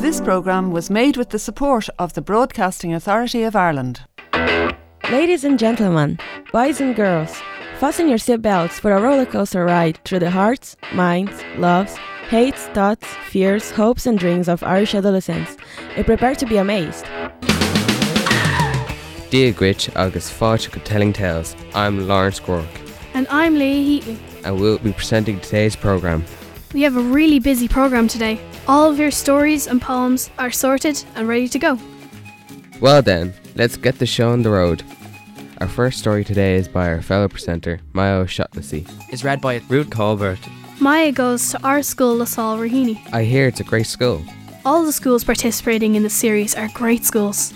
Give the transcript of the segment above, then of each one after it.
This programme was made with the support of the Broadcasting Authority of Ireland. Ladies and gentlemen, boys and girls, fasten your seatbelts for a rollercoaster ride through the hearts, minds, loves, hates, thoughts, fears, hopes, and dreams of Irish adolescents. And prepare to be amazed. Díagrit agus fáte go telling tales. I'm Laurence Groark, And I'm Leah Heatley. and we'll be presenting today's program. We have a really busy program today. All of your stories and poems are sorted and ready to go. Well then, let's get the show on the road. Our first story today is by our fellow presenter, Maya O'Shaughnessy. It's read by Ruth Colbert. Maya goes to our school, LaSalle Raheny. I hear it's a great school. All the schools participating in the series are great schools.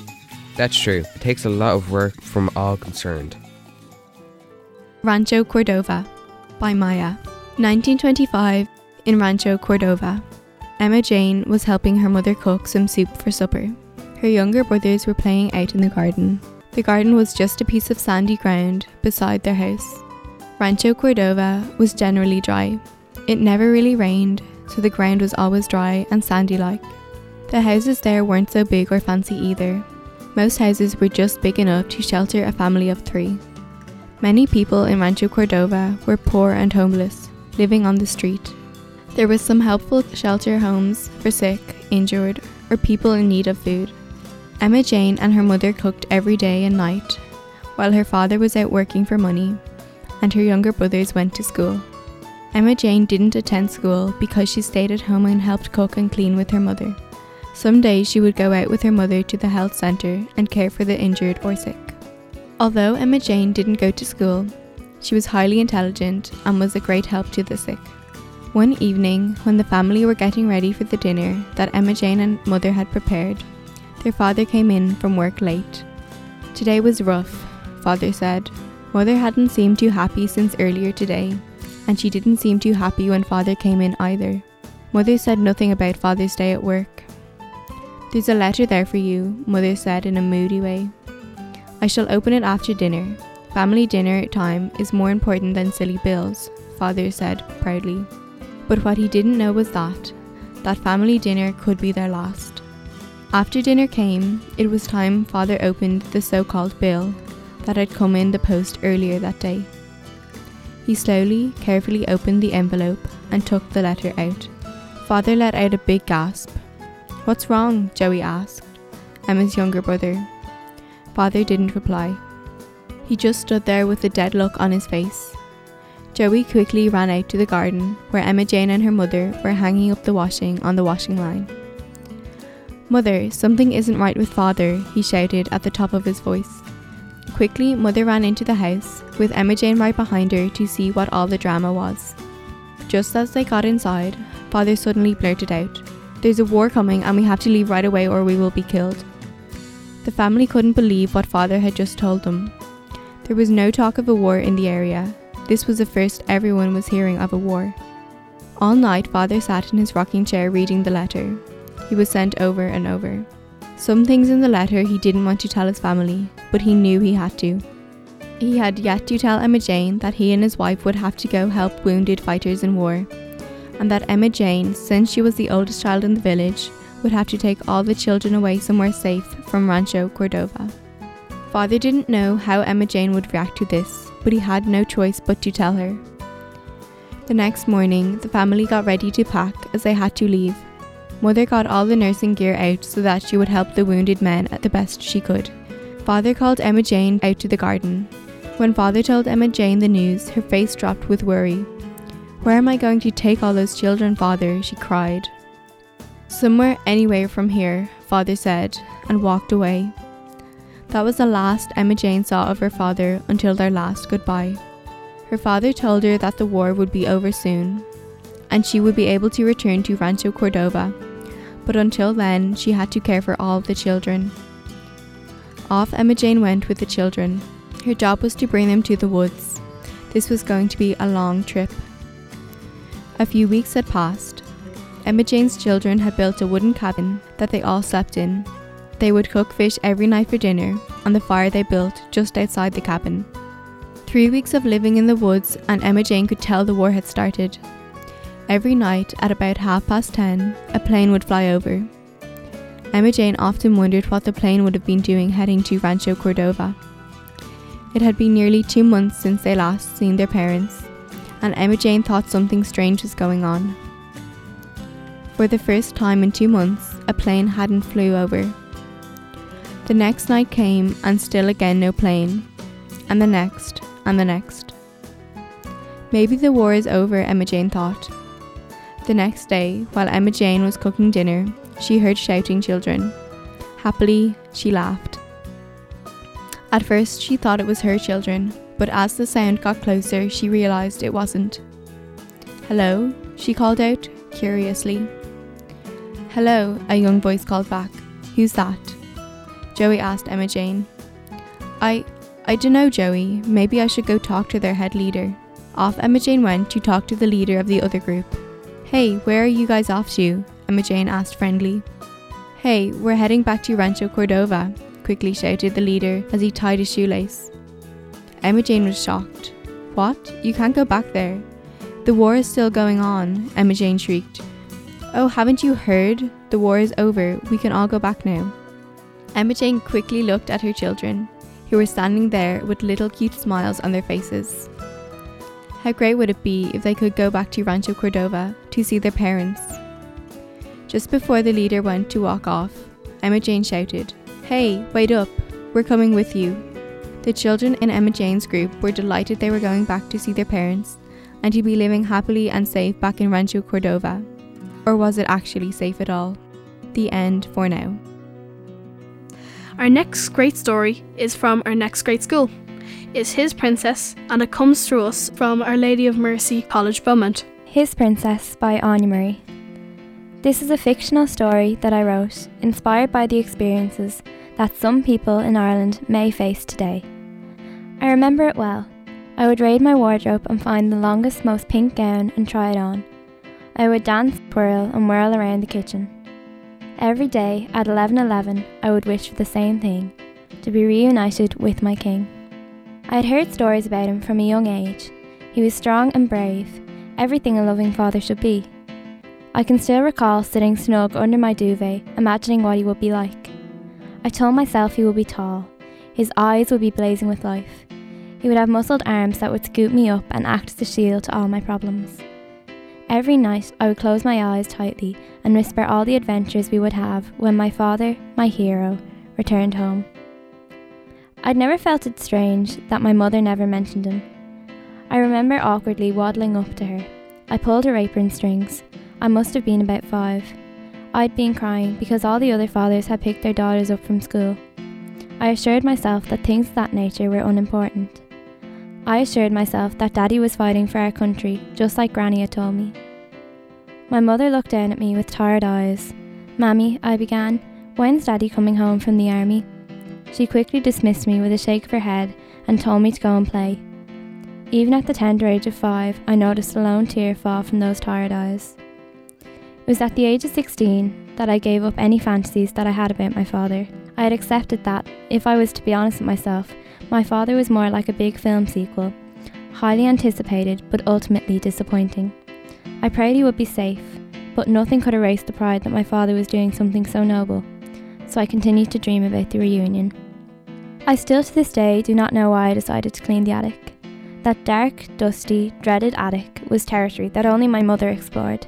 That's true. It takes a lot of work from all concerned. Rancho Cordova by Maya. 1925 in Rancho Cordova. Emma Jane was helping her mother cook some soup for supper. Her younger brothers were playing out in the garden. The garden was just a piece of sandy ground beside their house. Rancho Cordova was generally dry. It never really rained, so the ground was always dry and sandy like. The houses there weren't so big or fancy either. Most houses were just big enough to shelter a family of three. Many people in Rancho Cordova were poor and homeless, living on the street. There was some helpful shelter homes for sick, injured, or people in need of food. Emma Jane and her mother cooked every day and night, while her father was out working for money, and her younger brothers went to school. Emma Jane didn't attend school because she stayed at home and helped cook and clean with her mother. Some days she would go out with her mother to the health centre and care for the injured or sick. Although Emma Jane didn't go to school, she was highly intelligent and was a great help to the sick. One evening, when the family were getting ready for the dinner that Emma Jane and mother had prepared, their father came in from work late. Today was rough, father said. Mother hadn't seemed too happy since earlier today, and she didn't seem too happy when father came in either. Mother said nothing about Father's Day at work. There's a letter there for you, Mother said in a moody way. I shall open it after dinner. Family dinner time is more important than silly bills, Father said proudly. But what he didn't know was that, that family dinner could be their last. After dinner came, it was time Father opened the so called bill that had come in the post earlier that day. He slowly, carefully opened the envelope and took the letter out. Father let out a big gasp. What's wrong? Joey asked, Emma's younger brother. Father didn't reply. He just stood there with a dead look on his face. Joey quickly ran out to the garden where Emma Jane and her mother were hanging up the washing on the washing line. Mother, something isn't right with father, he shouted at the top of his voice. Quickly, mother ran into the house, with Emma Jane right behind her to see what all the drama was. Just as they got inside, father suddenly blurted out, There's a war coming and we have to leave right away or we will be killed. The family couldn't believe what father had just told them. There was no talk of a war in the area. This was the first everyone was hearing of a war. All night, father sat in his rocking chair reading the letter. He was sent over and over. Some things in the letter he didn't want to tell his family, but he knew he had to. He had yet to tell Emma Jane that he and his wife would have to go help wounded fighters in war, and that Emma Jane, since she was the oldest child in the village, would have to take all the children away somewhere safe from Rancho Cordova. Father didn't know how Emma Jane would react to this, but he had no choice but to tell her. The next morning, the family got ready to pack as they had to leave. Mother got all the nursing gear out so that she would help the wounded men at the best she could. Father called Emma Jane out to the garden. When father told Emma Jane the news, her face dropped with worry. Where am I going to take all those children, father? she cried. Somewhere anywhere from here, father said, and walked away. That was the last Emma Jane saw of her father until their last goodbye. Her father told her that the war would be over soon, and she would be able to return to Rancho Cordova, but until then, she had to care for all the children. Off Emma Jane went with the children. Her job was to bring them to the woods. This was going to be a long trip. A few weeks had passed. Emma Jane's children had built a wooden cabin that they all slept in. They would cook fish every night for dinner on the fire they built just outside the cabin. Three weeks of living in the woods, and Emma Jane could tell the war had started. Every night at about half past ten, a plane would fly over. Emma Jane often wondered what the plane would have been doing heading to Rancho Cordova. It had been nearly two months since they last seen their parents, and Emma Jane thought something strange was going on. For the first time in two months, a plane hadn't flew over. The next night came, and still again no plane, and the next, and the next. Maybe the war is over, Emma Jane thought. The next day, while Emma Jane was cooking dinner, she heard shouting children. Happily, she laughed. At first, she thought it was her children, but as the sound got closer, she realised it wasn't. Hello, she called out, curiously. Hello, a young voice called back. Who's that? Joey asked Emma Jane. I I dunno, Joey. Maybe I should go talk to their head leader. Off Emma Jane went to talk to the leader of the other group. Hey, where are you guys off to? Emma Jane asked friendly. Hey, we're heading back to Rancho Cordova, quickly shouted the leader as he tied his shoelace. Emma Jane was shocked. What? You can't go back there. The war is still going on, Emma Jane shrieked. Oh, haven't you heard? The war is over. We can all go back now. Emma Jane quickly looked at her children, who were standing there with little cute smiles on their faces. How great would it be if they could go back to Rancho Cordova to see their parents? Just before the leader went to walk off, Emma Jane shouted, Hey, wait up, we're coming with you. The children in Emma Jane's group were delighted they were going back to see their parents and to be living happily and safe back in Rancho Cordova. Or was it actually safe at all? The end for now. Our next great story is from our next great school. It's His Princess, and it comes through us from Our Lady of Mercy College Beaumont. His Princess by Anya Murray. This is a fictional story that I wrote, inspired by the experiences that some people in Ireland may face today. I remember it well. I would raid my wardrobe and find the longest, most pink gown and try it on. I would dance, twirl, and whirl around the kitchen. Every day at 11:11, I would wish for the same thing: to be reunited with my king. I had heard stories about him from a young age. He was strong and brave, everything a loving father should be. I can still recall sitting snug under my duvet, imagining what he would be like. I told myself he would be tall, his eyes would be blazing with life. He would have muscled arms that would scoop me up and act as a shield to all my problems. Every night I would close my eyes tightly and whisper all the adventures we would have when my father, my hero, returned home. I'd never felt it strange that my mother never mentioned him. I remember awkwardly waddling up to her. I pulled her apron strings. I must have been about five. I'd been crying because all the other fathers had picked their daughters up from school. I assured myself that things of that nature were unimportant. I assured myself that Daddy was fighting for our country, just like Granny had told me. My mother looked down at me with tired eyes. Mammy, I began, when's Daddy coming home from the army? She quickly dismissed me with a shake of her head and told me to go and play. Even at the tender age of five, I noticed a lone tear fall from those tired eyes. It was at the age of 16 that I gave up any fantasies that I had about my father. I had accepted that, if I was to be honest with myself, my father was more like a big film sequel, highly anticipated but ultimately disappointing. I prayed he would be safe, but nothing could erase the pride that my father was doing something so noble, so I continued to dream about the reunion. I still to this day do not know why I decided to clean the attic. That dark, dusty, dreaded attic was territory that only my mother explored.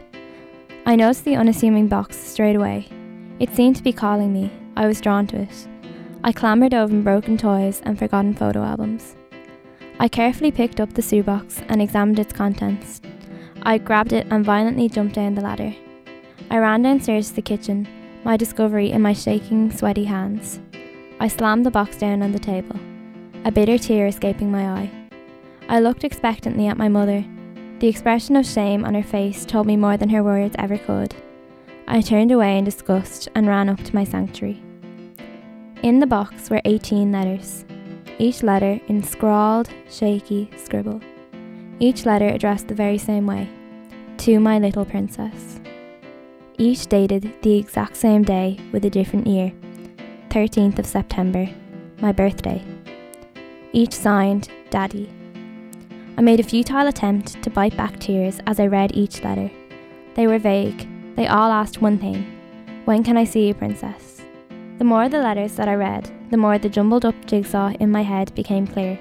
I noticed the unassuming box straight away. It seemed to be calling me. I was drawn to it. I clambered over broken toys and forgotten photo albums. I carefully picked up the shoebox and examined its contents. I grabbed it and violently jumped down the ladder. I ran downstairs to the kitchen, my discovery in my shaking, sweaty hands. I slammed the box down on the table, a bitter tear escaping my eye. I looked expectantly at my mother. The expression of shame on her face told me more than her words ever could. I turned away in disgust and ran up to my sanctuary. In the box were 18 letters, each letter in scrawled, shaky scribble. Each letter addressed the very same way To my little princess. Each dated the exact same day with a different year 13th of September, my birthday. Each signed Daddy. I made a futile attempt to bite back tears as I read each letter. They were vague. They all asked one thing When can I see you, princess? The more the letters that I read, the more the jumbled up jigsaw in my head became clear.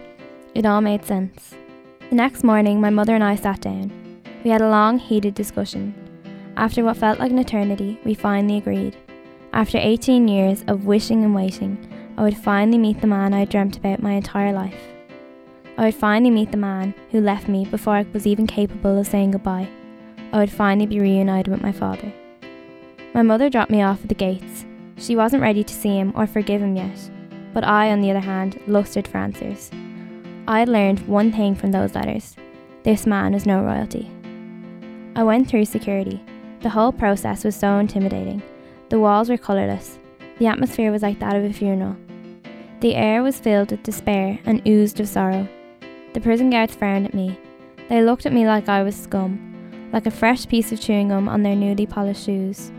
It all made sense. The next morning, my mother and I sat down. We had a long, heated discussion. After what felt like an eternity, we finally agreed. After 18 years of wishing and waiting, I would finally meet the man I had dreamt about my entire life. I would finally meet the man who left me before I was even capable of saying goodbye. I would finally be reunited with my father. My mother dropped me off at the gates. She wasn't ready to see him or forgive him yet, but I, on the other hand, lusted for answers. I had learned one thing from those letters this man is no royalty. I went through security. The whole process was so intimidating. The walls were colourless. The atmosphere was like that of a funeral. The air was filled with despair and oozed of sorrow. The prison guards frowned at me. They looked at me like I was scum, like a fresh piece of chewing gum on their newly polished shoes.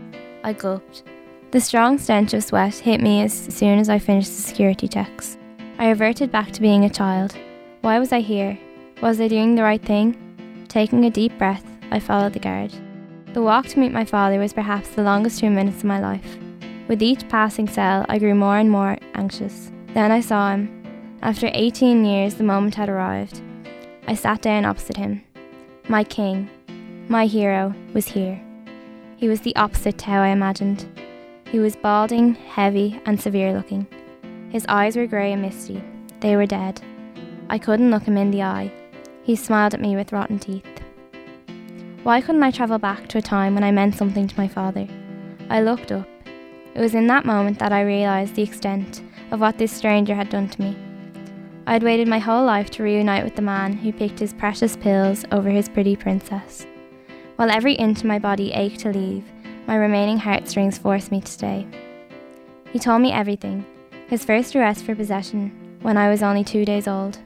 I gulped. The strong stench of sweat hit me as soon as I finished the security checks. I reverted back to being a child. Why was I here? Was I doing the right thing? Taking a deep breath, I followed the guard. The walk to meet my father was perhaps the longest two minutes of my life. With each passing cell, I grew more and more anxious. Then I saw him. After 18 years, the moment had arrived. I sat down opposite him. My king, my hero, was here. He was the opposite to how I imagined. He was balding, heavy, and severe looking. His eyes were grey and misty. They were dead. I couldn't look him in the eye. He smiled at me with rotten teeth. Why couldn't I travel back to a time when I meant something to my father? I looked up. It was in that moment that I realised the extent of what this stranger had done to me. I had waited my whole life to reunite with the man who picked his precious pills over his pretty princess. While every inch of my body ached to leave, my remaining heartstrings forced me to stay. He told me everything his first arrest for possession when I was only two days old.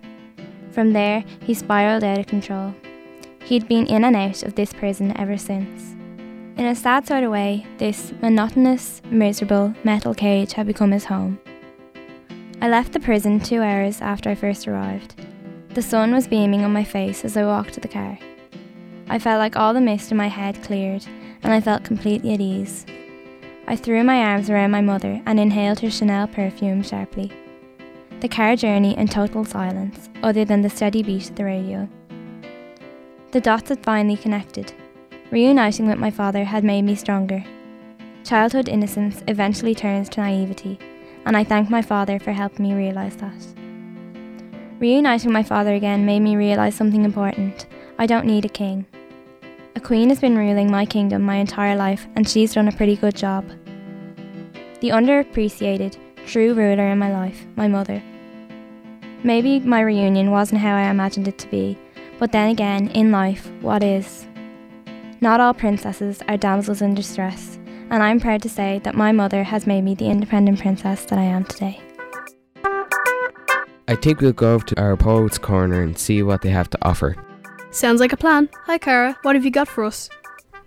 From there, he spiraled out of control. He'd been in and out of this prison ever since. In a sad sort of way, this monotonous, miserable metal cage had become his home. I left the prison two hours after I first arrived. The sun was beaming on my face as I walked to the car. I felt like all the mist in my head cleared, and I felt completely at ease. I threw my arms around my mother and inhaled her Chanel perfume sharply. The car journey in total silence, other than the steady beat of the radio. The dots had finally connected. Reuniting with my father had made me stronger. Childhood innocence eventually turns to naivety and I thank my father for helping me realise that. Reuniting my father again made me realise something important. I don't need a king. Queen has been ruling my kingdom my entire life, and she's done a pretty good job. The underappreciated, true ruler in my life, my mother. Maybe my reunion wasn't how I imagined it to be, but then again, in life, what is? Not all princesses are damsels in distress, and I'm proud to say that my mother has made me the independent princess that I am today. I think we'll go to our Poets Corner and see what they have to offer. Sounds like a plan. Hi, Cara. What have you got for us?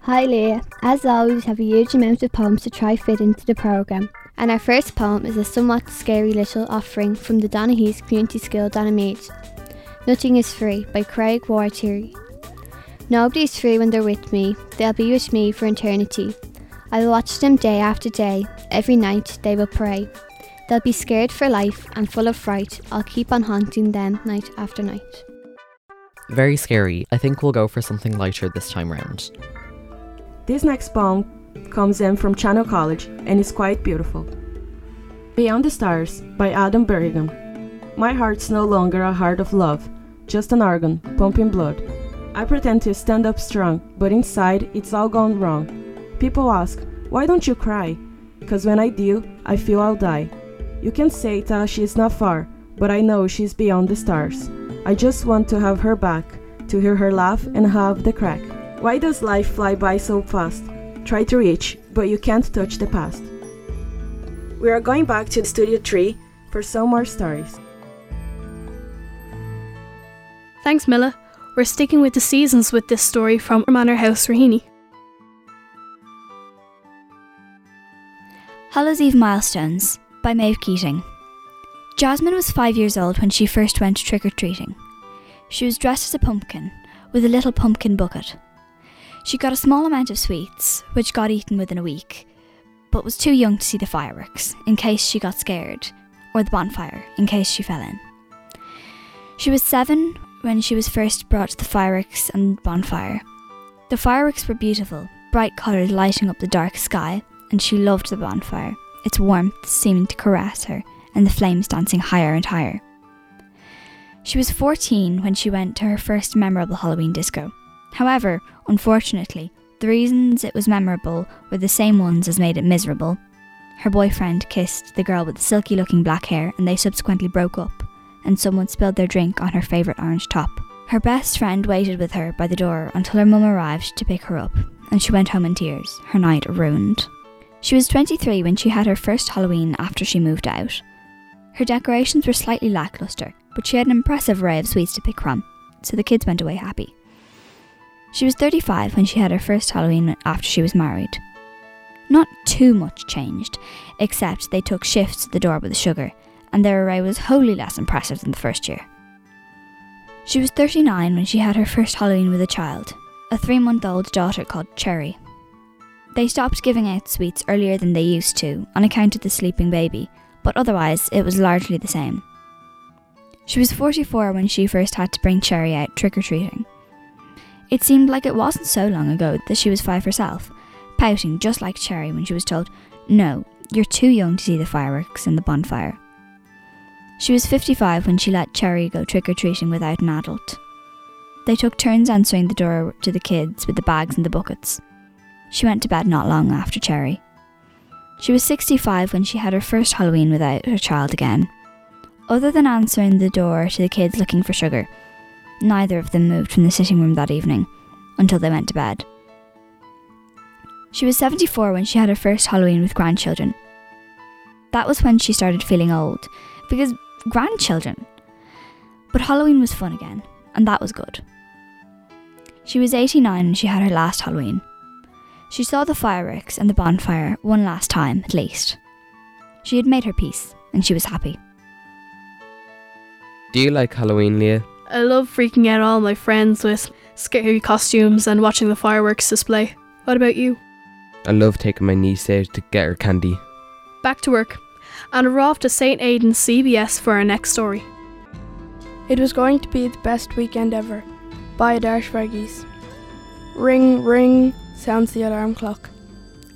Hi, Leah. As always, we have a huge amount of poems to try fit into the programme. And our first poem is a somewhat scary little offering from the Donaghies Community School Donaghmede. Nothing is Free by Craig Wartieri. Nobody is free when they're with me, they'll be with me for eternity. I'll watch them day after day, every night they will pray. They'll be scared for life and full of fright. I'll keep on haunting them night after night. Very scary. I think we'll go for something lighter this time round. This next poem comes in from Chanel College and is quite beautiful. Beyond the Stars by Adam Berrigan. My heart's no longer a heart of love, just an organ pumping blood. I pretend to stand up strong, but inside it's all gone wrong. People ask, why don't you cry? Cause when I do, I feel I'll die. You can say that she's not far, but I know she's beyond the stars. I just want to have her back, to hear her laugh and have the crack. Why does life fly by so fast? Try to reach, but you can't touch the past. We are going back to the Studio 3 for some more stories. Thanks, Milla. We're sticking with the seasons with this story from Manor House Raheny. Hallows Eve Milestones by Maeve Keating. Jasmine was five years old when she first went trick or treating. She was dressed as a pumpkin, with a little pumpkin bucket. She got a small amount of sweets, which got eaten within a week, but was too young to see the fireworks in case she got scared, or the bonfire in case she fell in. She was seven when she was first brought to the fireworks and bonfire. The fireworks were beautiful, bright colours lighting up the dark sky, and she loved the bonfire, its warmth seeming to caress her, and the flames dancing higher and higher. She was 14 when she went to her first memorable Halloween disco. However, unfortunately, the reasons it was memorable were the same ones as made it miserable. Her boyfriend kissed the girl with the silky looking black hair, and they subsequently broke up, and someone spilled their drink on her favourite orange top. Her best friend waited with her by the door until her mum arrived to pick her up, and she went home in tears, her night ruined. She was 23 when she had her first Halloween after she moved out. Her decorations were slightly lackluster, but she had an impressive array of sweets to pick from, so the kids went away happy. She was 35 when she had her first Halloween after she was married. Not too much changed, except they took shifts at the door with the sugar, and their array was wholly less impressive than the first year. She was 39 when she had her first Halloween with a child, a three month old daughter called Cherry. They stopped giving out sweets earlier than they used to on account of the sleeping baby, but otherwise it was largely the same. She was 44 when she first had to bring Cherry out trick or treating. It seemed like it wasn't so long ago that she was five herself, pouting just like Cherry when she was told, No, you're too young to see the fireworks and the bonfire. She was 55 when she let Cherry go trick or treating without an adult. They took turns answering the door to the kids with the bags and the buckets. She went to bed not long after Cherry. She was 65 when she had her first Halloween without her child again. Other than answering the door to the kids looking for sugar, neither of them moved from the sitting room that evening until they went to bed. She was 74 when she had her first Halloween with grandchildren. That was when she started feeling old, because grandchildren. But Halloween was fun again, and that was good. She was 89 when she had her last Halloween. She saw the fireworks and the bonfire one last time, at least. She had made her peace, and she was happy. Do you like Halloween, Leah? I love freaking out all my friends with scary costumes and watching the fireworks display. What about you? I love taking my niece out to get her candy. Back to work. And we're off to St. Aidan's CBS for our next story. It was going to be the best weekend ever. By Darsh Varghese. Ring, ring, sounds the alarm clock.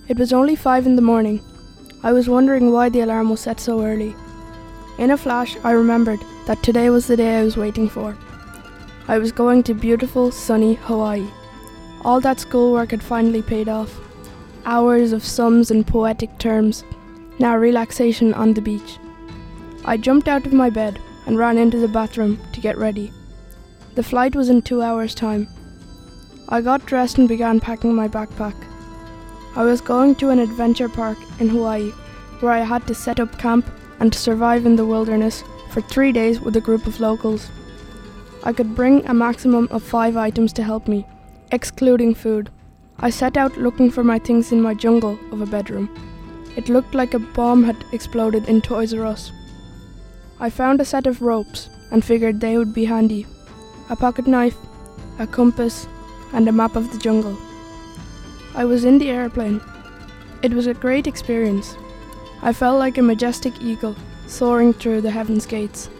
It was only five in the morning. I was wondering why the alarm was set so early. In a flash, I remembered that today was the day I was waiting for. I was going to beautiful, sunny Hawaii. All that schoolwork had finally paid off. Hours of sums and poetic terms, now relaxation on the beach. I jumped out of my bed and ran into the bathroom to get ready. The flight was in two hours' time. I got dressed and began packing my backpack. I was going to an adventure park in Hawaii where I had to set up camp and survive in the wilderness for three days with a group of locals. I could bring a maximum of five items to help me, excluding food. I set out looking for my things in my jungle of a bedroom. It looked like a bomb had exploded in Toys R Us. I found a set of ropes and figured they would be handy a pocket knife, a compass, and a map of the jungle. I was in the airplane. It was a great experience. I felt like a majestic eagle soaring through the heaven's gates.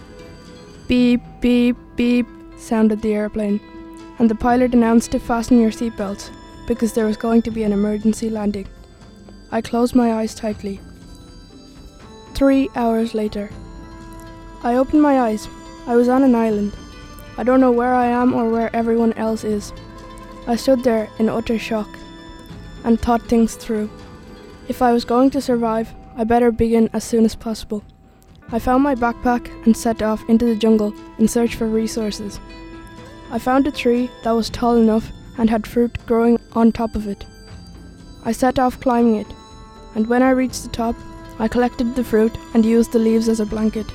Beep, beep, beep sounded the airplane, and the pilot announced to fasten your seatbelts because there was going to be an emergency landing. I closed my eyes tightly. Three hours later, I opened my eyes. I was on an island. I don't know where I am or where everyone else is. I stood there in utter shock and thought things through. If I was going to survive, I better begin as soon as possible. I found my backpack and set off into the jungle in search for resources. I found a tree that was tall enough and had fruit growing on top of it. I set off climbing it, and when I reached the top, I collected the fruit and used the leaves as a blanket.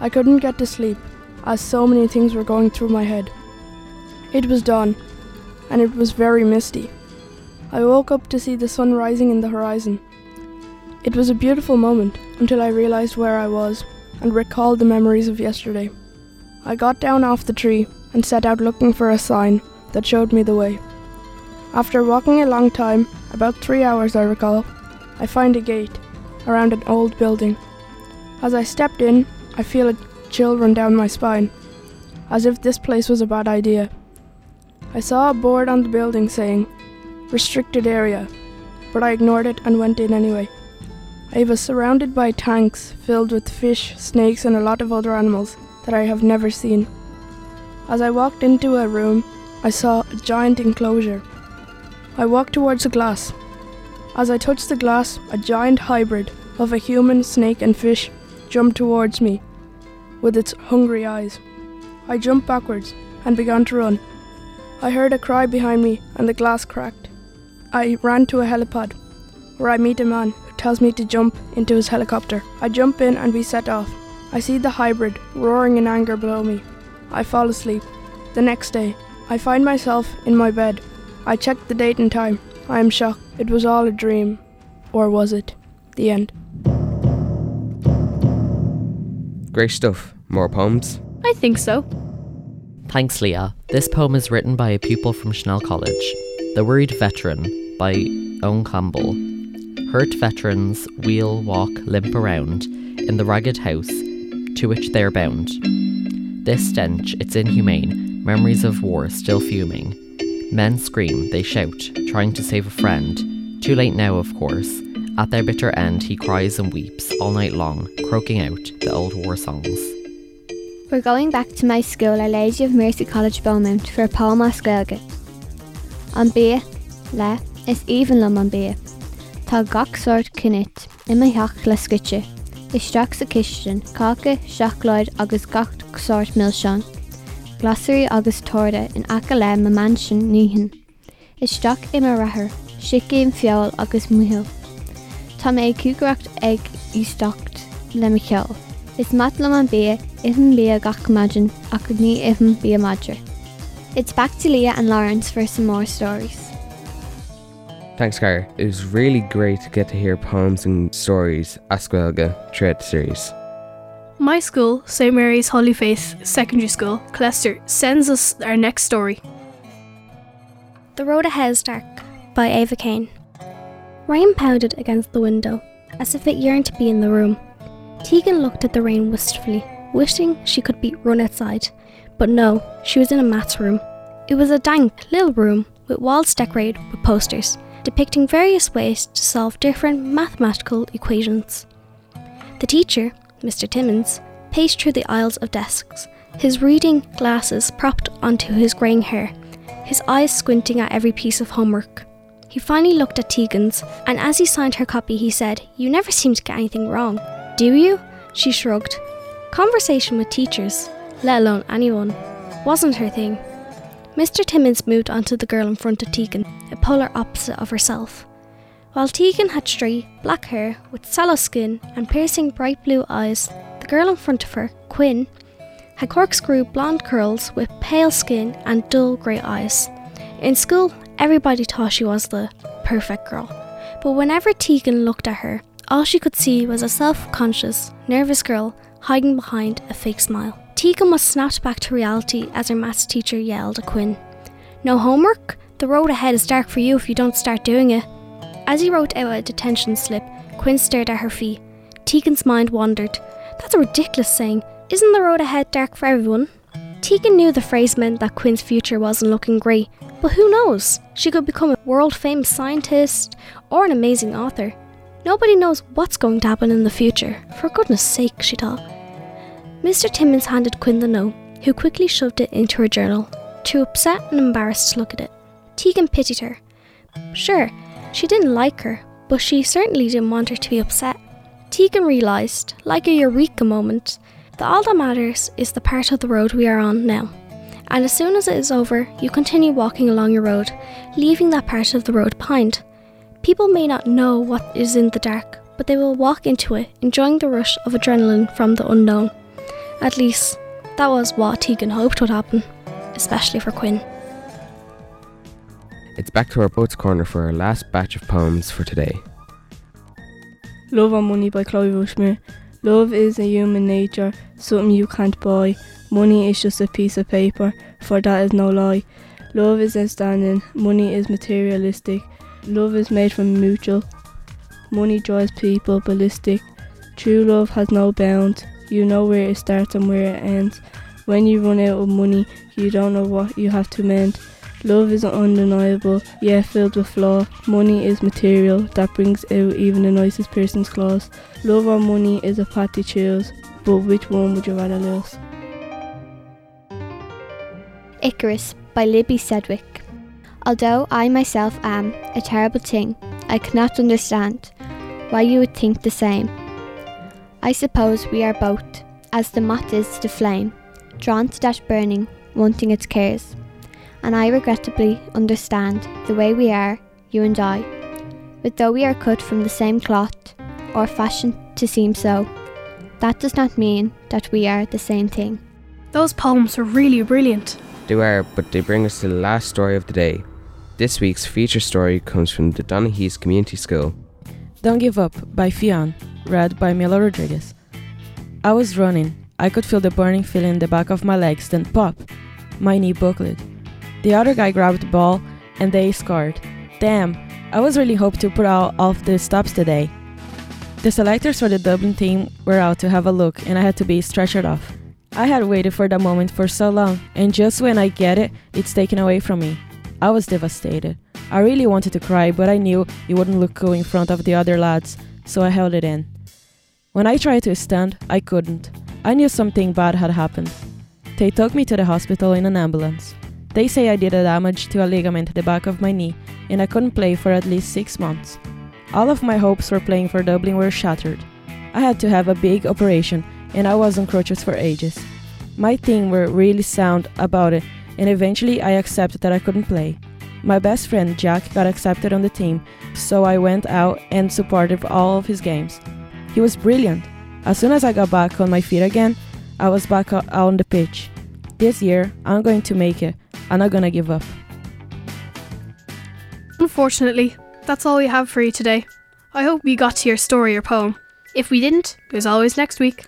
I couldn't get to sleep, as so many things were going through my head. It was dawn, and it was very misty. I woke up to see the sun rising in the horizon. It was a beautiful moment until I realized where I was and recalled the memories of yesterday. I got down off the tree and set out looking for a sign that showed me the way. After walking a long time, about three hours I recall, I find a gate around an old building. As I stepped in, I feel a chill run down my spine, as if this place was a bad idea. I saw a board on the building saying, Restricted Area, but I ignored it and went in anyway. I was surrounded by tanks filled with fish, snakes, and a lot of other animals that I have never seen. As I walked into a room, I saw a giant enclosure. I walked towards the glass. As I touched the glass, a giant hybrid of a human, snake, and fish jumped towards me with its hungry eyes. I jumped backwards and began to run. I heard a cry behind me and the glass cracked. I ran to a helipad where I meet a man who tells me to jump into his helicopter. I jump in and we set off. I see the hybrid roaring in anger below me. I fall asleep. The next day, I find myself in my bed. I check the date and time. I am shocked. It was all a dream. Or was it? The end. Great stuff. More poems? I think so. Thanks, Leah. This poem is written by a pupil from Chanel College. The Worried Veteran by Owen Campbell. Hurt veterans wheel, walk, limp around in the ragged house to which they are bound. This stench, it's inhumane, memories of war still fuming. Men scream, they shout, trying to save a friend. Too late now, of course. At their bitter end, he cries and weeps all night long, croaking out the old war songs. We're going back to my school, Our Lady of Mercy College Beaumont, for a poem as Gaelge. An bí le is even lom an bí. Tá gach sort cinnit i mai heach le scuite. Is straach sa kiisten, cácha, seaachláid agus gacht sort mil seán. Glasaí agus tóda in acha le ma mansin níhan. Is straach i mar rathair, sicéim fiáil agus muhil. Tá é cúgracht ag í stocht le me cheall. Is mat le an bí ifan bí gach imagine ach go ní ifan bí madra. It's back to Leah and Laurence for some more stories. Thanks, Gar. It was really great to get to hear poems and stories as Gaeilge throughout the series. My school, St. Mary's Holy Faith Secondary School, Killester, sends us our next story. The Road Ahead is Dark by Ava Kane. Rain pounded against the window, as if it yearned to be in the room. Tegan looked at the rain wistfully, wishing she could be run outside. But no, she was in a maths room. It was a dank little room with walls decorated with posters depicting various ways to solve different mathematical equations. The teacher, Mr. Timmins, paced through the aisles of desks, his reading glasses propped onto his greying hair, his eyes squinting at every piece of homework. He finally looked at Tegan's, and as he signed her copy, he said, You never seem to get anything wrong, do you? She shrugged. Conversation with teachers, let alone anyone, wasn't her thing. Mr. Timmins moved onto the girl in front of Tegan, a polar opposite of herself. While Tegan had straight, black hair with sallow skin and piercing bright blue eyes, the girl in front of her, Quinn, had corkscrew blonde curls with pale skin and dull grey eyes. In school, everybody thought she was the perfect girl, but whenever Tegan looked at her, all she could see was a self conscious, nervous girl hiding behind a fake smile. Tegan was snapped back to reality as her maths teacher yelled at Quinn. No homework? The road ahead is dark for you if you don't start doing it. As he wrote out a detention slip, Quinn stared at her feet. Tegan's mind wandered. That's a ridiculous saying. Isn't the road ahead dark for everyone? Tegan knew the phrase meant that Quinn's future wasn't looking great, but who knows? She could become a world famous scientist or an amazing author. Nobody knows what's going to happen in the future. For goodness sake, she thought. Mr. Timmins handed Quinn the note, who quickly shoved it into her journal, too upset and embarrassed to look at it. Tegan pitied her. Sure, she didn't like her, but she certainly didn't want her to be upset. Tegan realised, like a eureka moment, that all that matters is the part of the road we are on now. And as soon as it is over, you continue walking along your road, leaving that part of the road behind. People may not know what is in the dark, but they will walk into it, enjoying the rush of adrenaline from the unknown. At least, that was what Tegan hoped would happen, especially for Quinn. It's back to our Poets Corner for our last batch of poems for today. Love and Money by Chloe Rushmere. Love is a human nature, something you can't buy. Money is just a piece of paper, for that is no lie. Love is outstanding, money is materialistic. Love is made from mutual. Money drives people ballistic. True love has no bounds. You know where it starts and where it ends. When you run out of money, you don't know what you have to mend. Love is undeniable, yet filled with flaw. Money is material that brings out even the nicest person's claws. Love or money is a path to choose, but which one would you rather lose? Icarus by Libby Sedgwick. Although I myself am a terrible thing, I cannot understand why you would think the same. I suppose we are both, as the moth is to the flame, drawn to that burning, wanting its cares. And I regrettably understand the way we are, you and I. But though we are cut from the same cloth, or fashioned to seem so, that does not mean that we are the same thing. Those poems are really brilliant. They are, but they bring us to the last story of the day. This week's feature story comes from the Donaghies Community School. Don't Give Up by Fionn, read by Mila Rodriguez. I was running. I could feel the burning feeling in the back of my legs, then pop! My knee buckled. The other guy grabbed the ball and they scored. Damn, I was really hoping to put out all the stops today. The selectors for the Dublin team were out to have a look and I had to be stretchered off. I had waited for that moment for so long, and just when I get it, it's taken away from me. I was devastated. I really wanted to cry, but I knew it wouldn't look cool in front of the other lads, so I held it in. When I tried to stand, I couldn't. I knew something bad had happened. They took me to the hospital in an ambulance. They say I did a damage to a ligament at the back of my knee, and I couldn't play for at least six months. All of my hopes for playing for Dublin were shattered. I had to have a big operation, and I was on crutches for ages. My team were really sound about it, and eventually I accepted that I couldn't play. My best friend Jack got accepted on the team, so I went out and supported all of his games. He was brilliant. As soon as I got back on my feet again, I was back out on the pitch. This year, I'm going to make it. I'm not gonna give up. Unfortunately, that's all we have for you today. I hope you got to your story or poem. If we didn't, there's always next week.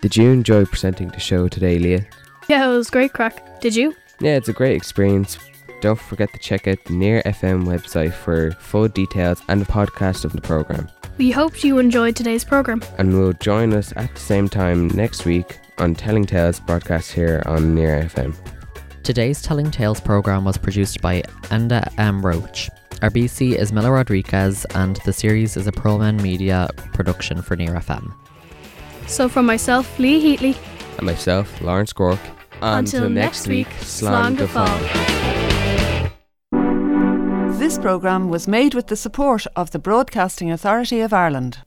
Did you enjoy presenting the show today, Leah? Yeah, it was great crack. Did you? Yeah, it's a great experience. Don't forget to check out the Near FM website for full details and a podcast of the programme. We hope you enjoyed today's programme. And will join us at the same time next week on Telling Tales broadcast here on Near FM. Today's Telling Tales programme was produced by Enda M. Roach. Our BC is Mila Rodriguez, and the series is a Proman Media production for Near FM. So, from myself, Leah Heatley, And myself, Laurence Groark. Until next week, Slán. This programme was made with the support of the Broadcasting Authority of Ireland.